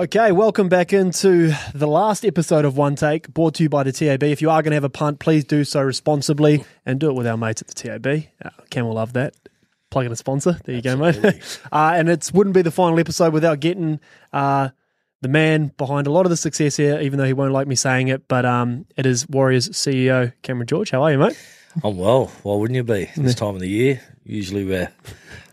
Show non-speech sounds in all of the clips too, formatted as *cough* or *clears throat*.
Okay, welcome back into the last episode of One Take, brought to you by the TAB. If you are going to have a punt, please do so responsibly and do it with our mates at the TAB. Uh, Cam will love that. Plug in a sponsor. There you go, mate. *laughs* uh, and it wouldn't be the final episode without getting uh, the man behind a lot of the success here, even though he won't like me saying it. But um, it is Warriors CEO Cameron George. How are you, mate? I'm well. Why wouldn't you be this time of the year? Usually we're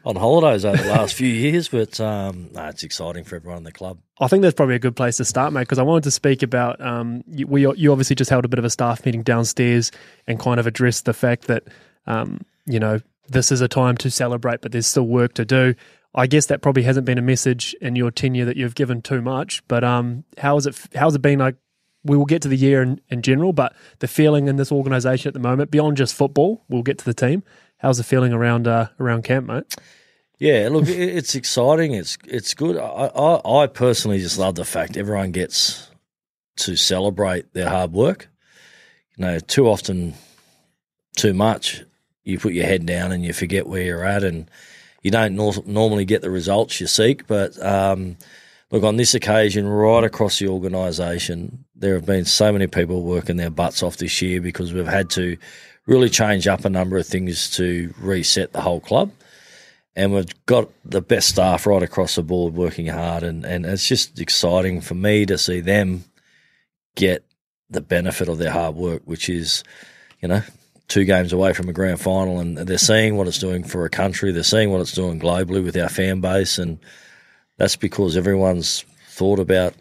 on holidays over the last few years, but um, no, it's exciting for everyone in the club. I think that's probably a good place to start, mate, because I wanted to speak about um, you, we you obviously just held a bit of a staff meeting downstairs and kind of addressed the fact that um, you know this is a time to celebrate, but there's still work to do. I guess that probably hasn't been a message in your tenure that you've given too much. But um, how has it how has it been like? We will get to the year in, in general, but the feeling in this organisation at the moment, beyond just football, we'll get to the team. How's the feeling around uh, around camp, mate? Yeah, look, it's exciting. It's it's good. I, I, I personally just love the fact everyone gets to celebrate their hard work. You know, too often, too much, you put your head down and you forget where you're at, and you don't nor- normally get the results you seek. But um, look, on this occasion, right across the organisation, there have been so many people working their butts off this year because we've had to really change up a number of things to reset the whole club and we've got the best staff right across the board working hard, and, and it's just exciting for me to see them get the benefit of their hard work, which is, you know, two games away from a grand final, and they're seeing what it's doing for a country, they're seeing what it's doing globally with our fan base, and that's because everyone's thought about,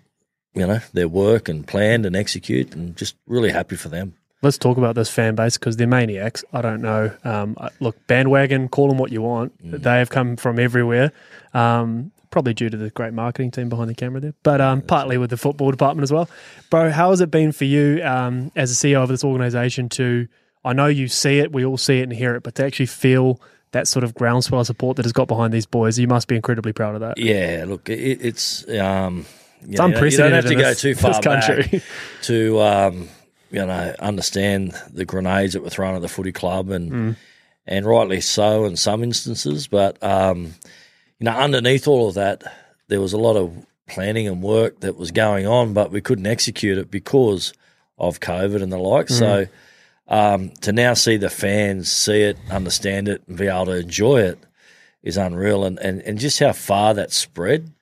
you know, their work and planned and execute, and just really happy for them let's talk about this fan base because they're maniacs. I don't know. Um, look, bandwagon, call them what you want. Mm. They have come from everywhere. Um, probably due to the great marketing team behind the camera there, but um, partly with the football department as well. Bro, how has it been for you um, as a CEO of this organization to? I know you see it, we all see it and hear it, but to actually feel that sort of groundswell of support that has got behind these boys, you must be incredibly proud of that. Yeah, look, it, it's um, it's unprecedented. You don't have to go this, too far back *laughs* to um, you know, understand the grenades that were thrown at the footy club, and mm. and rightly so in some instances. But um, you know, underneath all of that, there was a lot of planning and work that was going on, but we couldn't execute it because of COVID and the like. Mm. So um, to now see the fans see it, understand it, and be able to enjoy it is unreal, and and, and just how far that spread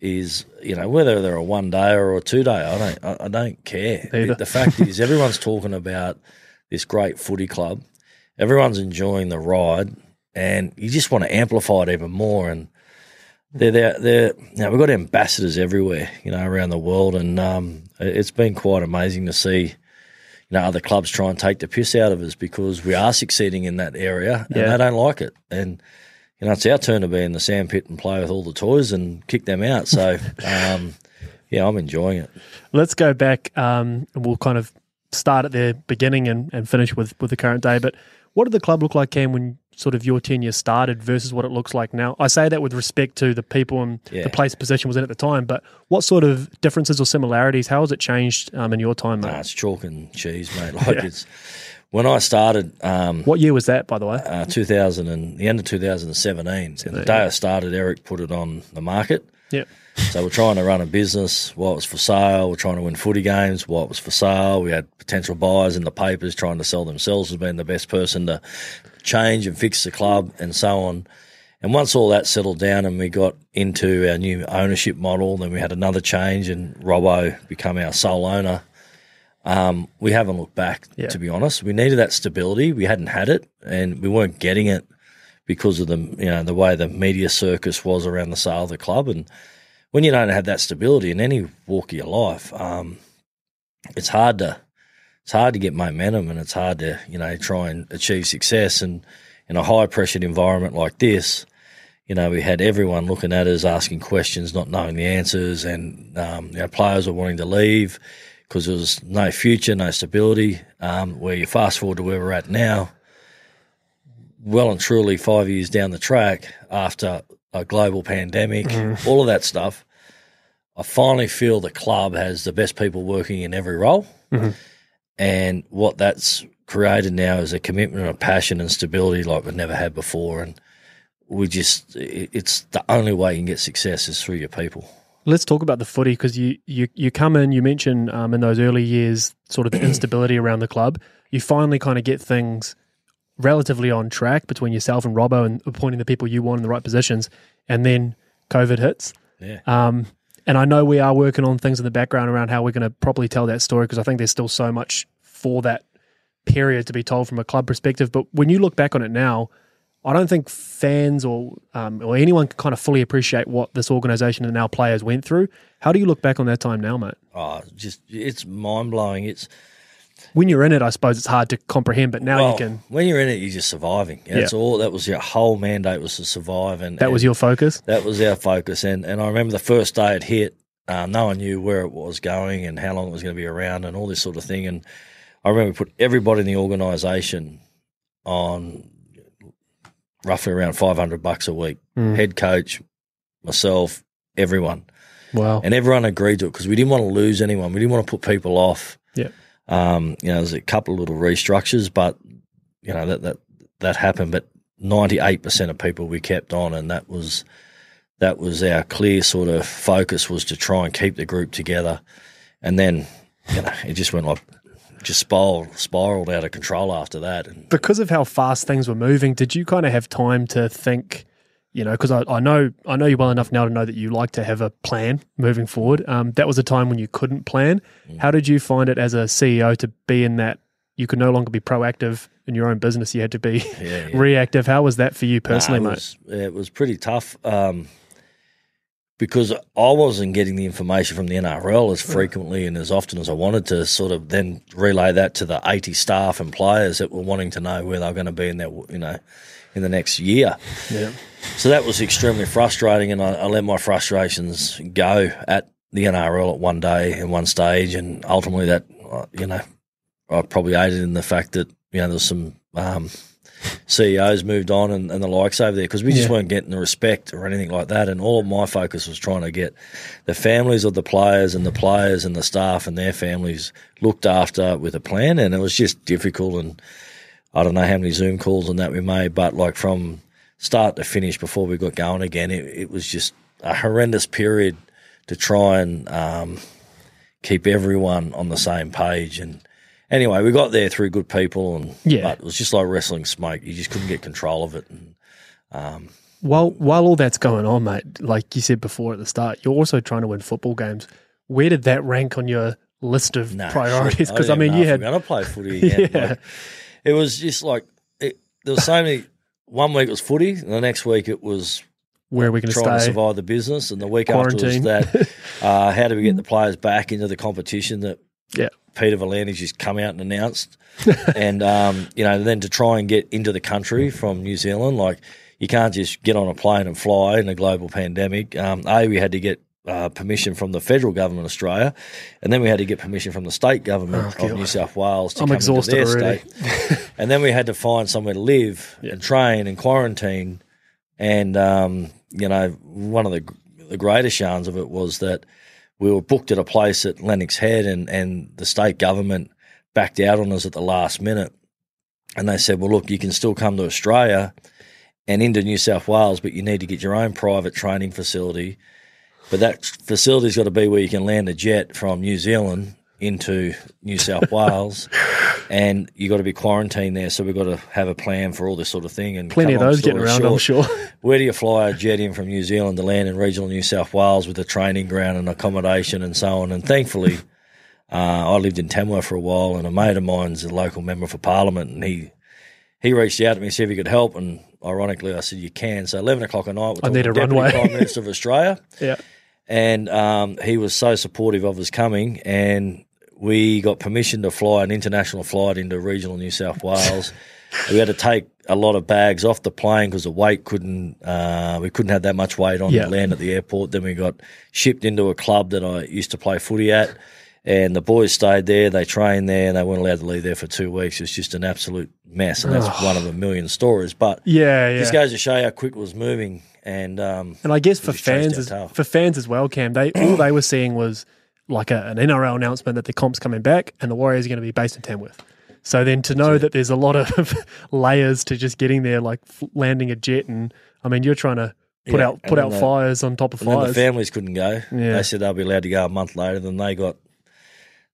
is you know whether they're a one day or a two day. I don't I, I don't care. The, the fact is, everyone's talking about this great footy club. Everyone's enjoying the ride, and you just want to amplify it even more. And they're they're, they're you know, we've got ambassadors everywhere, you know, around the world, and um, it's been quite amazing to see. You know, other clubs try and take the piss out of us because we are succeeding in that area, and yeah. they don't like it. And you know, it's our turn to be in the sandpit and play with all the toys and kick them out. So, *laughs* um, yeah, I'm enjoying it. Let's go back um, and we'll kind of start at the beginning and, and finish with, with the current day. But what did the club look like, Cam, when sort of your tenure started versus what it looks like now? I say that with respect to the people and yeah. the place position was in at the time, but what sort of differences or similarities? How has it changed um, in your time, mate? Nah, it's chalk and cheese, mate. *laughs* Like yeah. it's when I started, um, what year was that, by the way? Uh, 2000 and the end of 2017. The day I started, Eric put it on the market. Yeah. So we're trying to run a business what was for sale. We're trying to win footy games. What was for sale. We had potential buyers in the papers trying to sell themselves as being the best person to change and fix the club and so on. And once all that settled down and we got into our new ownership model, then we had another change and Robbo become our sole owner. Um, we haven't looked back, yeah. to be honest. We needed that stability. We hadn't had it, and we weren't getting it because of the you know the way the media circus was around the sale of the club. And when you don't have that stability in any walk of your life, um, it's hard to it's hard to get momentum, and it's hard to you know try and achieve success. And in a high pressured environment like this, you know, we had everyone looking at us, asking questions, not knowing the answers, and um, you know, players were wanting to leave because there was no future, no stability. Um, where you fast forward to where we're at now, well and truly five years down the track after a global pandemic, mm. all of that stuff, I finally feel the club has the best people working in every role. Mm-hmm. And what that's created now is a commitment and a passion and stability like we've never had before. And we just, it's the only way you can get success is through your people. Let's talk about the footy because you, you you come in. You mentioned um, in those early years, sort of the *clears throat* instability around the club. You finally kind of get things relatively on track between yourself and Robbo and appointing the people you want in the right positions, and then COVID hits. Yeah. Um, and I know we are working on things in the background around how we're going to properly tell that story because I think there's still so much for that period to be told from a club perspective. But when you look back on it now, I don't think fans or um, or anyone can kind of fully appreciate what this organisation and our players went through. How do you look back on that time now, mate? Oh, just it's mind blowing. It's When you're in it, I suppose it's hard to comprehend, but now well, you can. when you're in it, you're just surviving. That's Yeah. all. That was your whole mandate was to survive, and That was your focus. that was our focus. And and I remember the first day it hit, um, no one knew where it was going and how long it was going to be around and all this sort of thing. And I remember we put everybody in the organisation on roughly around five hundred bucks a week. Mm. Head coach, myself, everyone. Wow. and everyone agreed to it because we didn't want to lose anyone. We didn't want to put people off. Yeah. Um, you know, there's a couple of little restructures, but you know that that that happened. But ninety eight percent of people we kept on, and that was that was our clear sort of focus was to try and keep the group together. And then you know it just went like just spiraled spiraled out of control after that. And because of how fast things were moving, did you kind of have time to think? You know, because I, I know I know you well enough now to know that you like to have a plan moving forward. Um, that was a time when you couldn't plan. How did you find it as a CEO to be in that you could no longer be proactive in your own business? You had to be yeah, yeah. *laughs* reactive. How was that for you personally, Nah, it mate? was, it was pretty tough um, because I wasn't getting the information from the NRL as frequently and as often as I wanted to. Sort of then relay that to the eighty staff and players that were wanting to know where they were going to be in that you know in the next year. Yeah. So that was extremely frustrating, and I, I let my frustrations go at the NRL at one day and one stage, and ultimately that uh, you know I probably aided in the fact that you know there's some um, CEOs moved on and, and the likes over there because we just Yeah. weren't getting the respect or anything like that, and all of my focus was trying to get the families of the players and the players and the staff and their families looked after with a plan, and it was just difficult and. I don't know how many Zoom calls and that we made, but like from start to finish before we got going again, it, it was just a horrendous period to try and um, keep everyone on the same page. And anyway, we got there through good people, and Yeah. but it was just like wrestling smoke. You just couldn't get control of it. And um, While while all that's going on, mate, like you said before at the start, you're also trying to win football games. Where did that rank on your list of priorities? Because I, didn't mean, you had to play footy again. *laughs* Yeah. Like, it was just like it, there was so many. One week it was footy, and the next week it was where are we going to trying to survive the business, and the week Quarantine. after was that *laughs* uh, how do we get the players back into the competition that Yeah. Peter V'landys just come out and announced, *laughs* and um, you know then to try and get into the country from New Zealand, like you can't just get on a plane and fly in a global pandemic. Um, a we had to get. Uh, permission from the federal government of Australia, and then we had to get permission from the state government Oh, of God. New South Wales to I'm come exhausted into their already. state. *laughs* and then we had to find somewhere to live and train and quarantine. And um, you know, one of the the greatest yarns of it was that we were booked at a place at Lennox Head, and and the state government backed out on us at the last minute, and they said, "Well, look, you can still come to Australia and into New South Wales, but you need to get your own private training facility." But that facility's got to be where you can land a jet from New Zealand into New South *laughs* Wales, and you got to be quarantined there. So we've got to have a plan for all this sort of thing. And Plenty of those getting around, I'm sure. *laughs* where do you fly a jet in from New Zealand to land in regional New South Wales with a training ground and accommodation and so on? And thankfully, uh, I lived in Tamworth for a while, and a mate of mine's a local member for Parliament, and he he reached out to me and said if he could help, and ironically, I said you can. So eleven o'clock at night, we're I need a runway. Prime Minister of Australia *laughs* yeah. and um, he was so supportive of us coming, and we got permission to fly an international flight into regional New South Wales. *laughs* we had to take a lot of bags off the plane because the weight couldn't. Uh, we couldn't have that much weight on Yeah. the land at the airport. Then we got shipped into a club that I used to play footy at. And the boys stayed there. They trained there, and they weren't allowed to leave there for two weeks. It was just an absolute mess, and that's one of a million stories. But Yeah, yeah. this goes to show how quick it was moving. And um, And I guess for fans, as, for fans as well, Cam, they all they were seeing was like a, an NRL announcement that the comp's coming back and the Warriors are going to be based in Tamworth. So then to know that there's a lot of *laughs* layers to just getting there, like f- landing a jet, and I mean, you're trying to put Yeah, out put out the- fires on top of And then the families couldn't go. Yeah. They said they'll be allowed to go a month later. Then they got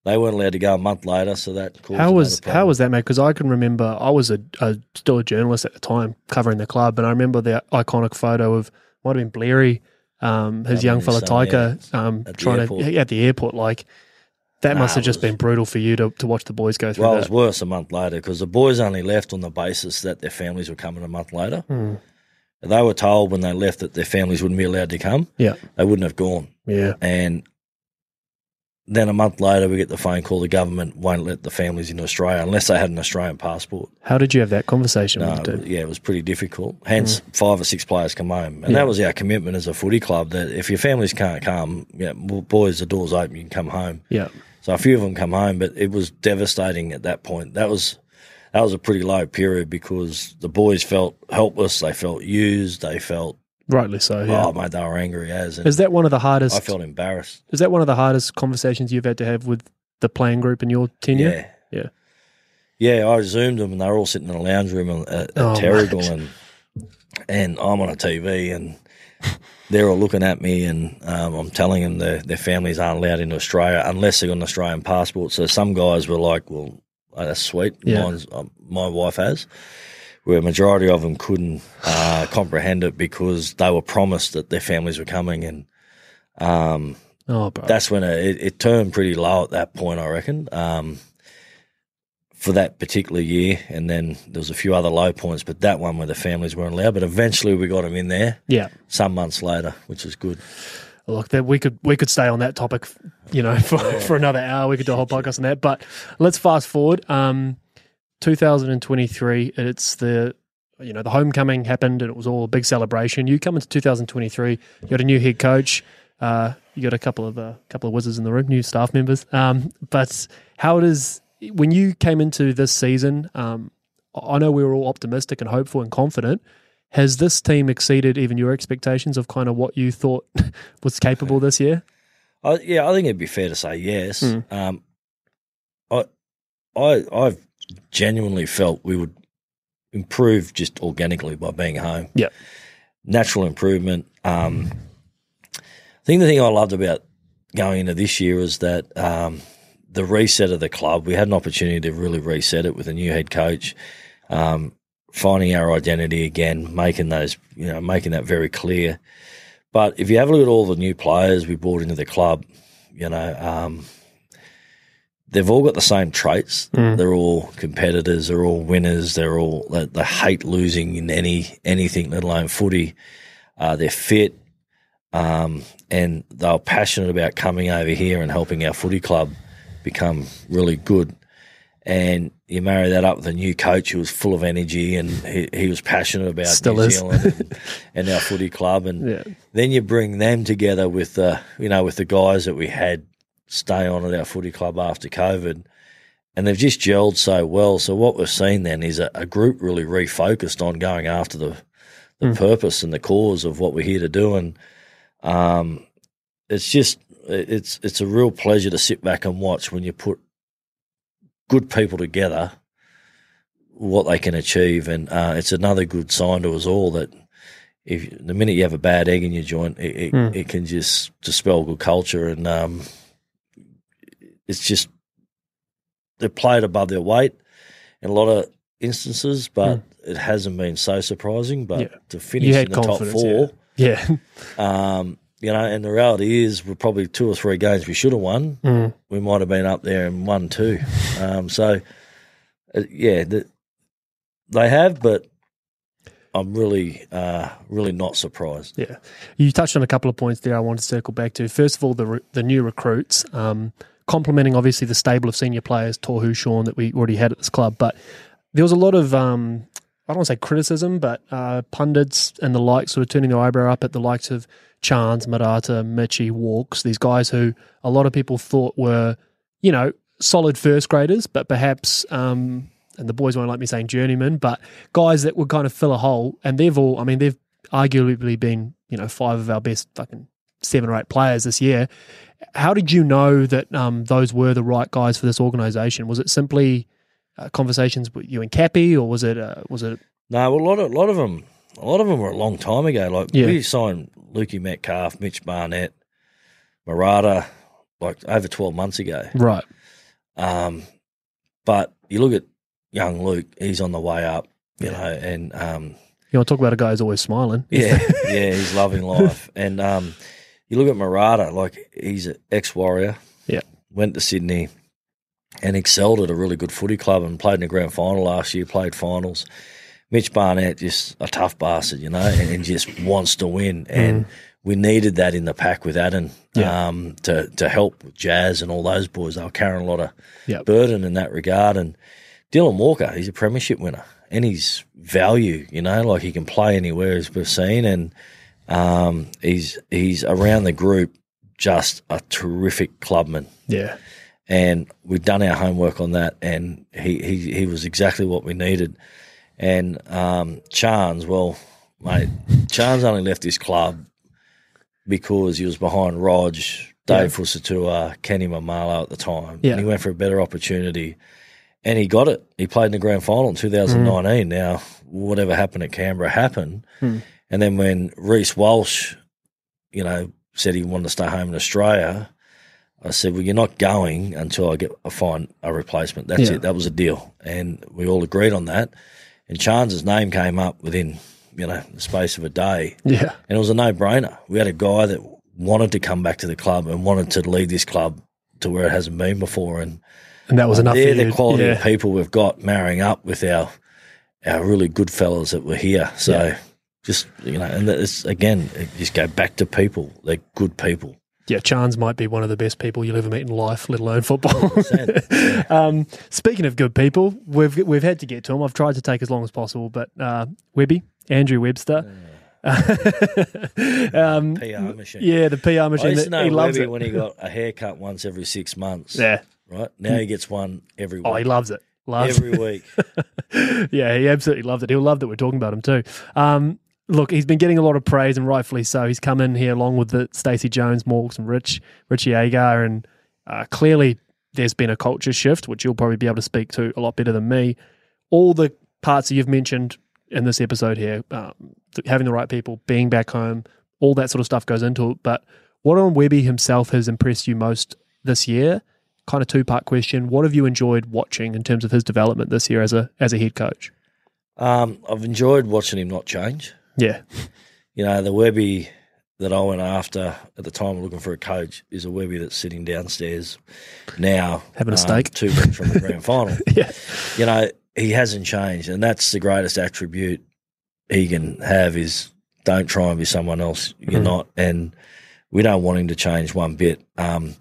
they weren't allowed to go a month later. So that caused How was how was that, mate? Because I can remember I was a, a still a journalist at the time covering the club, and I remember the iconic photo of might have been Bleary, um, his young fella Tyker, um, trying airport. to at the airport. Like that Nah, must have just was- been brutal for you to, to watch the boys go through Well, it was worse a month later because the boys only left on the basis that their families were coming a month later. Hmm. They were told when they left that their families wouldn't be allowed to come. Yeah, They wouldn't have gone. yeah, And then a month later, we get the phone call the government won't let the families into Australia unless they had an Australian passport. How did you have that conversation No, yeah, it was pretty difficult. Hence, five or six players come home, and Mm. Yeah. that was our commitment as a footy club. That if your families can't come, yeah, well, boys, the door's open, you can come home. Yeah, So a few of them come home, but it was devastating at that point. That was that was a pretty low period because the boys felt helpless, they felt used, they felt rightly so. Yeah. oh mate, they were angry as, and Is that one of the hardest? I felt embarrassed. is that one of the hardest conversations you've had to have with the playing group in your tenure? Yeah, Yeah. yeah. I zoomed them, and they were all sitting in a lounge room at, at Oh, Terrigal, mate. and and I'm on a TV, and *laughs* they're all looking at me, and um, I'm telling them their their families aren't allowed into Australia unless they've got an Australian passport. So some guys were like, "Well, oh, that's sweet. Yeah. Mine's, um, my wife has." Where a majority of them couldn't uh, comprehend it because they were promised that their families were coming, and um, Oh, bro. that's when it, it, turned pretty low at that point, I reckon, um, for that particular year. And then there was a few other low points, but that one where the families weren't allowed. But eventually we got them in there yeah. some months later, which is good. Look, that we could we could stay on that topic, you know, *laughs* for, for another hour. We could do a whole podcast on that. But let's fast forward. Um, 2023. It's the you know the homecoming happened and it was all a big celebration. You come into 2023. You got a new head coach. Uh, you got a couple of a couple of wizards in the room, new staff members. Um, but how does when you came into this season? Um, I know we were all optimistic and hopeful and confident. Has this team exceeded even your expectations of kind of what you thought *laughs* was capable this year? I, yeah, I think it'd be fair to say yes. Mm. Um, I, I, I've genuinely felt we would improve just organically by being home. Yep. natural improvement. Um, I think the thing I loved about going into this year is that um, the reset of the club. We had an opportunity to really reset it with a new head coach, um, finding our identity again, making those you know making that very clear. But if you have a look at all the new players we brought into the club, you know, um, they've all got the same traits. Mm. They're all competitors. They're all winners. They're all they, they hate losing in any anything, let alone footy. Uh, they're fit, um, and they're passionate about coming over here and helping our footy club become really good. And you marry that up with a new coach who was full of energy and he, he was passionate about Still New is. Zealand and, *laughs* and our footy club. And Yeah. then you bring them together with the you know with the guys that we had stay on at our footy club after COVID, and they've just gelled so well. So what we've seen then is a, a group really refocused on going after the the Mm. purpose and the cause of what we're here to do, and um, it's just it's it's a real pleasure to sit back and watch when you put good people together what they can achieve, and uh, it's another good sign to us all that if the minute you have a bad egg in your joint, it, it, Mm. it can just dispel good culture, and um, it's just they've played above their weight in a lot of instances, but it hasn't been so surprising. But. Yeah. to finish in the top four, Yeah. *laughs* um, you know, and the reality is we're probably two or three games we should have won. Mm. We might have been up there and won two. *laughs* Um, so, uh, yeah, the, they have, but I'm really, uh, really not surprised. Yeah, you touched on a couple of points there. I want to circle back to. First of all, the re- the new recruits, um, complementing obviously the stable of senior players, Tohu, Shaun, that we already had at this club. But there was a lot of um, I don't want to say criticism, but uh, pundits and the like sort of turning their eyebrow up at the likes of Charnze, Marata, Mitchie, Walks, these guys who a lot of people thought were, you know, solid first graders, but perhaps. Um, and the boys won't like me saying journeyman, but guys that would kind of fill a hole, and they've all, I mean, they've arguably been, you know, five of our best fucking seven or eight players this year. How did you know that um, those were the right guys for this organization? Was it simply uh, conversations with you and Cappy, or was it uh, was it No, well, a lot of, a lot of them, a lot of them were a long time ago. Like Yeah. we signed Lukey Metcalf, Mitch Barnett, Marata, like over twelve months ago. Right. Um, but you look at young Luke; he's on the way up. You Yeah. know, and um, You want to talk about a guy who's always smiling? yeah, *laughs* yeah, he's loving life. And um, you look at Marata; like he's an ex-warrior. Yeah. went to Sydney and excelled at a really good footy club and played in the grand final last year. Played finals. Mitch Barnett, just a tough bastard, you know, and, and just wants to win. And we needed that in the pack with Addin Yeah. um, to to help with Jazz and all those boys. They were carrying a lot of Yep. burden in that regard. And Dylan Walker, he's a premiership winner, and he's value, you know, like he can play anywhere as we've seen, and um, he's he's around the group just a terrific clubman Yeah. and we've done our homework on that, and he he, he was exactly what we needed. And um, well, mate, Charnze only left this club because he was behind Rog, Dave Fusitu'a, Kenny Maumalo at the time, Yeah. and he went for a better opportunity. And he got it. He played in the grand final in 2019. Now, whatever happened at Canberra happened. Mm. And then when Reece Walsh, you know, said he wanted to stay home in Australia, I said, "Well, you're not going until I get I find a replacement. That's Yeah. it. That was a deal." And we all agreed on that. And Charnze's name came up within, you know, the space of a day, Yeah. and it was a no-brainer. We had a guy that wanted to come back to the club and wanted to lead this club to where it hasn't been before, and And that was enough they're the quality yeah. of people we've got marrying up with our our really good fellas that were here. So Yeah. Just you know, and it's again, it just go back to people. They're good people. Yeah, Charnze might be one of the best people you'll ever meet in life, let alone football. *laughs* um, speaking of good people, we've we've had to get to him. I've tried to take as long as possible, but uh, Webby, Andrew Webster, Yeah. *laughs* um, PR machine. yeah, the PR machine. I used to know he loves it. when he got a haircut once every six months. yeah. Right now he gets one every week. Oh, he loves it. Loves every week. *laughs* yeah, he absolutely loved it. He'll love that we're talking about him too. Um, look, he's been getting a lot of praise and rightfully so. He's come in here along with the Stacey Jones, Morgs, and Rich, Richie Agar, and uh, clearly there's been a culture shift, which you'll probably be able to speak to a lot better than me. All the parts that you've mentioned in this episode here, um, having the right people, being back home, all that sort of stuff goes into it. But what on Webby himself has impressed you most this year? Kind of two part question. What have you enjoyed watching in terms of his development this year as a as a head coach? Um, I've enjoyed watching him not change. Yeah, You know, the Webby that I went after at the time looking for a coach is a Webby that's sitting downstairs now. Having a um, steak. Two weeks from the grand *laughs* final. yeah, You know, he hasn't changed. And that's the greatest attribute he can have is don't try and be someone else. You're Mhm. not. And we don't want him to change one bit. Um,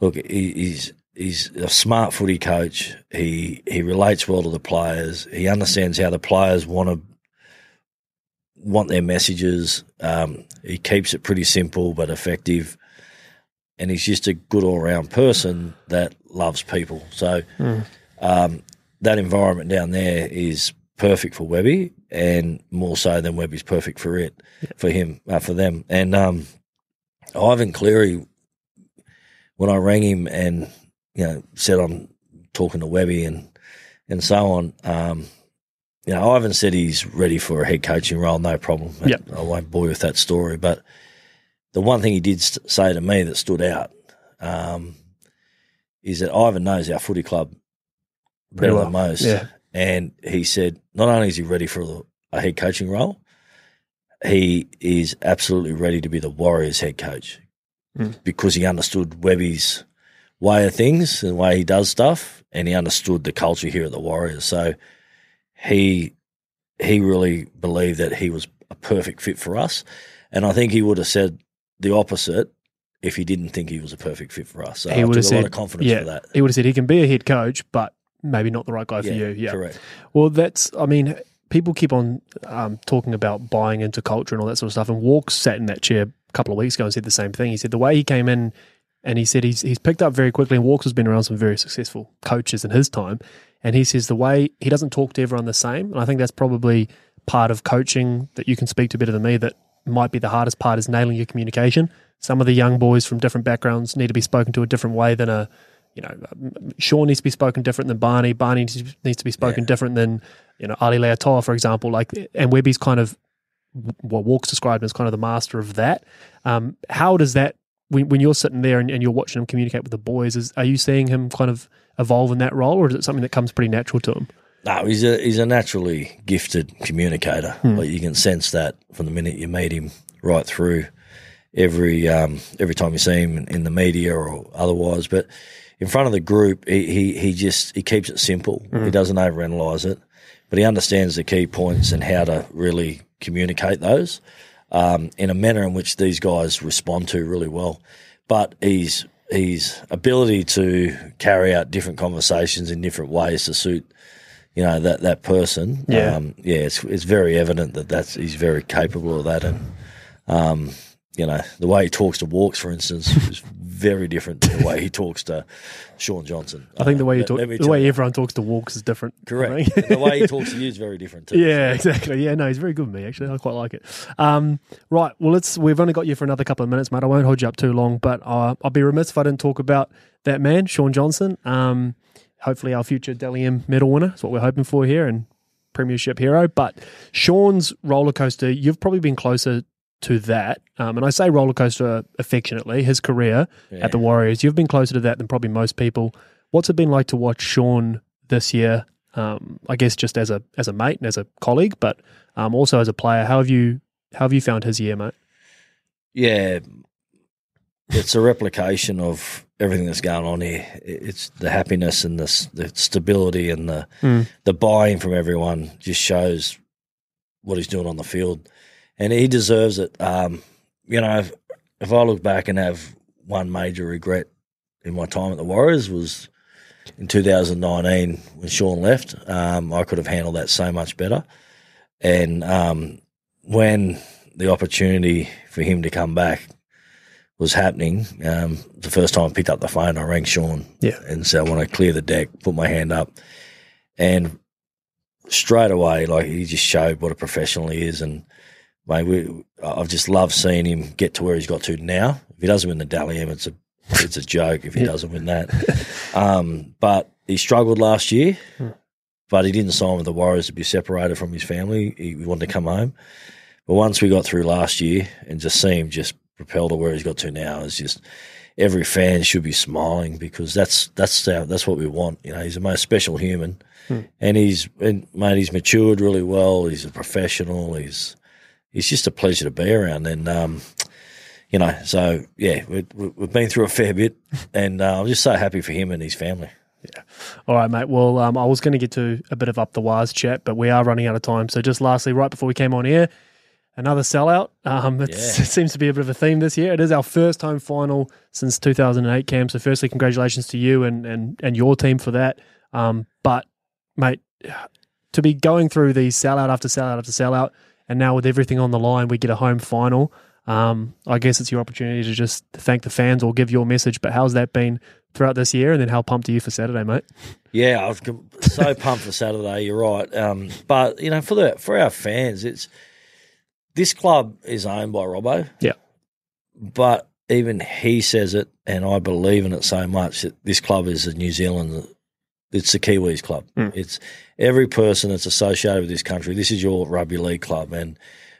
look, he, he's he's a smart footy coach. He he relates well to the players. He understands how the players want to want their messages. Um, he keeps it pretty simple but effective. And he's just a good all round person that loves people. So Mm. um, that environment down there is perfect for Webby, and more so than Webby's perfect for it, for him, uh, for them. And um, Ivan Cleary, when I rang him and you know said I'm talking to Webby and and so on, um, you know, Ivan said he's ready for a head coaching role, no problem. Yep. I won't bore you with that story, but the one thing he did say to me that stood out um, is that Ivan knows our footy club Pretty better well, than most. yeah. And he said not only is he ready for a head coaching role, he is absolutely ready to be the Warriors head coach Mm. because he understood Webby's way of things and the way he does stuff, and he understood the culture here at the Warriors. So he he really believed that he was a perfect fit for us, and I think he would have said the opposite if he didn't think he was a perfect fit for us. So He I would have a lot said- of confidence yeah. for that. he would have said he can be a head coach, but maybe not the right guy for you. Yeah, correct. Well, that's, I mean, people keep on um, talking about buying into culture and all that sort of stuff. And Walks sat in that chair a couple of weeks ago and said the same thing. He said the way he came in and he said he's, he's picked up very quickly. And Walks has been around some very successful coaches in his time. And he says the way he doesn't talk to everyone the same. And I think that's probably part of coaching that you can speak to better than me that might be the hardest part is nailing your communication. Some of the young boys from different backgrounds need to be spoken to a different way than a, you know, Shaun needs to be spoken different than Barney. Barney needs to- be spoken Yeah. different than, you know, Ali Leiataua, for example. Like, and Webby's kind of what Walk's described as kind of the master of that. Um, how does that when, when you're sitting there and, and you're watching him communicate with the boys? Is are you seeing him kind of evolve in that role, or is it something that comes pretty natural to him? No, he's a he's a naturally gifted communicator. Hmm. Like you can sense that from the minute you meet him right through every um, every time you see him in, the media or otherwise. But in front of the group, he he, he just he keeps it simple. He doesn't overanalyze it, but he understands the key points and how to really communicate those um, in a manner in which these guys respond to really well. But he's his ability to carry out different conversations in different ways to suit you know that that person. Yeah. um, yeah. It's it's very evident that that's he's very capable of that, and um, you know the way he talks to Walks, for instance, is very different to the way he talks to Shaun Johnson. I think the way you Let- talk, the way you. everyone talks to Walks is different. Correct. the way he talks to you is very different too. *laughs* Yeah, exactly. Yeah, no, he's very good with me. Actually, I quite like it. Um, right. Well, let's. We've only got you for another couple of minutes, mate. I won't hold you up too long, but uh, I'll be remiss if I didn't talk about that man, Shaun Johnson. Um, hopefully, our future Dally M medal winner. That's what we're hoping for here, and Premiership hero. But Shaun's roller coaster, you've probably been closer to that. Um, and I say roller coaster affectionately. His career at the Warriors, you've been closer to that than probably most people. What's it been like to watch Shaun this year? Um, I guess just as a as a mate and as a colleague, but um, also as a player. How have you how have you found his year, mate? yeah, it's a replication of everything that's going on here. It's the happiness and the, the stability and the Mm. the buy-in from everyone just shows what he's doing on the field, and he deserves it. Um, you know, if, if I look back and have one major regret in my time at the Warriors was in 2019 when Shaun left. Um, I could have handled that so much better, and um, when the opportunity for him to come back was happening, um, the first time I picked up the phone, I rang Shaun Yeah. and said, I want to clear the deck, put my hand up. And straight away, like he just showed what a professional he is. And mate, we, I've just loved seeing him get to where he's got to now. If he doesn't win the Dally M, it's a, it's a joke if he doesn't win that. *laughs* Um, but he struggled last year, but he didn't sign with the Warriors to be separated from his family. He wanted to come home. But once we got through last year and just see him just propel to where he's got to now is just every fan should be smiling because that's that's our, that's what we want. You know, he's the most special human, and he's and mate, he's matured really well. He's a professional. He's he's just a pleasure to be around, and um, you know, so yeah, we, we've been through a fair bit, *laughs* and uh, I'm just so happy for him and his family. Yeah. All right, mate. Well, um, I was going to get to a bit of up the wires chat, but we are running out of time. So, just lastly, right before we came on air, another sellout. Um, it's, Yeah. *laughs* It seems to be a bit of a theme this year. It is our first home final since 2008, Cam. So, firstly, congratulations to you and and and your team for that. Um, but, mate, to be going through these sellout after sellout after sellout, and now with everything on the line, we get a home final. Um, I guess it's your opportunity to just thank the fans or give your message. But how's that been throughout this year? And then how pumped are you for Saturday, mate? Yeah, I was com- so *laughs* pumped for Saturday. You're right, um, but you know, for the for our fans, it's this club is owned by Robbo. Yeah. but even he says it, and I believe in it so much that this club is a New Zealand. It's the Kiwis club. Mm. It's every person that's associated with this country. This is your rugby league club, and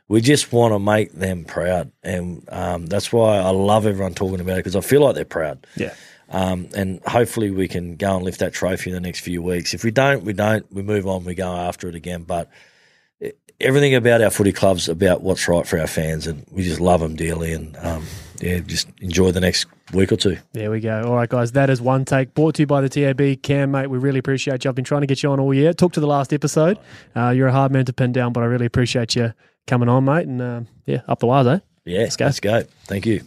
we just want to make them proud, and um, that's why I love everyone talking about it because I feel like they're proud. Yeah. Um, and hopefully we can go and lift that trophy in the next few weeks. If we don't, we don't. We move on. We go after it again. But e- everything about our footy clubs about what's right for our fans, and we just love them dearly. And um, yeah, just enjoy the next week or two. There we go. All right, guys. That is one take brought to you by the TAB. Cam, mate, we really appreciate you. I've been trying to get you on all year. Talk to the last episode. Uh, you're a hard man to pin down, but I really appreciate you coming on, mate. And um, yeah, up the wires, eh? Yeah, Let's go. Let's go. Thank you.